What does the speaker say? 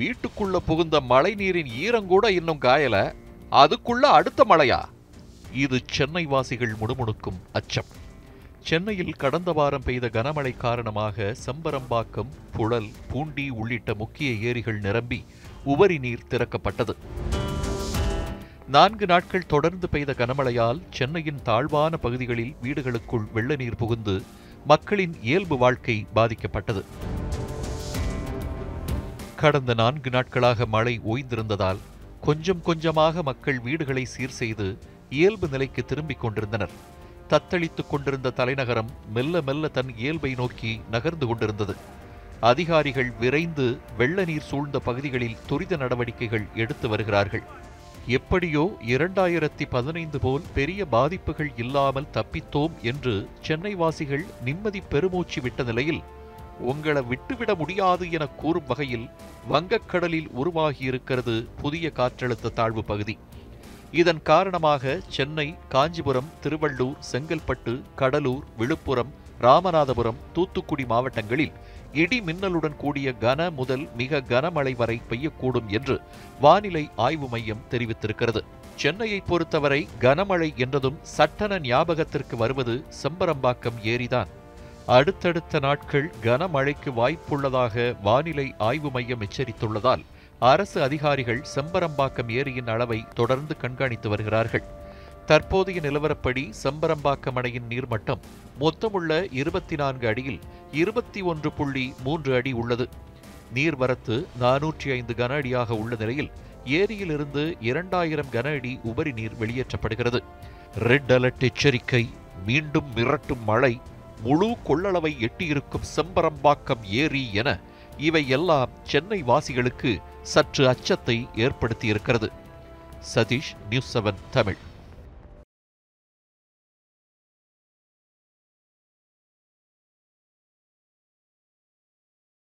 வீட்டுக்குள்ள புகுந்த மழை நீரின் ஈரங்கூட இன்னும் காயல. அதுக்குள்ள அடுத்த மழையா? இது சென்னை வாசிகள் முணுமுணுக்கும் அச்சம். சென்னையில் கடந்த வாரம் பெய்த கனமழை காரணமாக செம்பரம்பாக்கம் புழல் பூண்டி உள்ளிட்ட முக்கிய ஏரிகள் நிரம்பி உபரி நீர் திறக்கப்பட்டது. நான்கு நாட்கள் தொடர்ந்து பெய்த கனமழையால் சென்னையின் தாழ்வான பகுதிகளில் வீடுகளுக்குள் வெள்ள நீர் புகுந்து மக்களின் இயல்பு வாழ்க்கை பாதிக்கப்பட்டது. கடந்த நான்கு நாட்களாக மழை ஓய்ந்திருந்ததால் கொஞ்சம் கொஞ்சமாக மக்கள் வீடுகளை சீர் செய்து இயல்பு நிலைக்கு திரும்பிக் கொண்டிருந்தனர். தத்தளித்துக் கொண்டிருந்த தலைநகரம் மெல்ல மெல்ல தன் இயல்பை நோக்கி நகர்ந்து கொண்டிருந்தது. அதிகாரிகள் விரைந்து வெள்ள நீர் சூழ்ந்த பகுதிகளில் துரித நடவடிக்கைகள் எடுத்து வருகிறார்கள். எப்படியோ இரண்டாயிரத்தி பதினைந்து போல் பெரிய பாதிப்புகள் இல்லாமல் தப்பித்தோம் என்று சென்னை வாசிகள் நிம்மதி பெருமூச்சு விட்ட நிலையில் உங்களை விட்டுவிட முடியாது என கூறும் வகையில் வங்கக்கடலில் உருவாகியிருக்கிறது புதிய காற்றழுத்த தாழ்வு பகுதி. இதன் காரணமாக சென்னை காஞ்சிபுரம் திருவள்ளூர் செங்கல்பட்டு கடலூர் விழுப்புரம் ராமநாதபுரம் தூத்துக்குடி மாவட்டங்களில் இடி மின்னலுடன் கூடிய கன முதல் மிக கனமழை வரை பெய்யக்கூடும் என்று வானிலை ஆய்வு மையம் தெரிவித்திருக்கிறது. சென்னையை பொறுத்தவரை கனமழை என்றதும் சட்டன ஞாபகத்திற்கு வருவது செம்பரம்பாக்கம் ஏரிதான். அடுத்தடுத்த நாட்கள் கனமழைக்கு வாய்ப்புள்ளதாக வானிலை ஆய்வு மையம் எச்சரித்துள்ளதால் அரசு அதிகாரிகள் செம்பரம்பாக்கம் ஏரியின் அளவை தொடர்ந்து கண்காணித்து வருகிறார்கள். தற்போதைய நிலவரப்படி செம்பரம்பாக்கம் அணையின் நீர்மட்டம் மொத்தமுள்ள இருபத்தி நான்கு அடியில் இருபத்தி ஒன்று புள்ளி மூன்று அடி உள்ளது. நீர்வரத்து நானூற்றி ஐந்து கன அடியாக உள்ள நிலையில் ஏரியிலிருந்து இரண்டாயிரம் கன அடி உபரி நீர் வெளியேற்றப்படுகிறது. ரெட் அலர்ட் எச்சரிக்கை. மீண்டும் மிரட்டும் மழை. முழு கொள்ளளவை எட்டியிருக்கும் செம்பரம்பாக்கம் ஏரி என இவை எல்லாம் சென்னை வாசிகளுக்கு சற்று அச்சத்தை ஏற்படுத்தியிருக்கிறது. Satish news seven Tamil.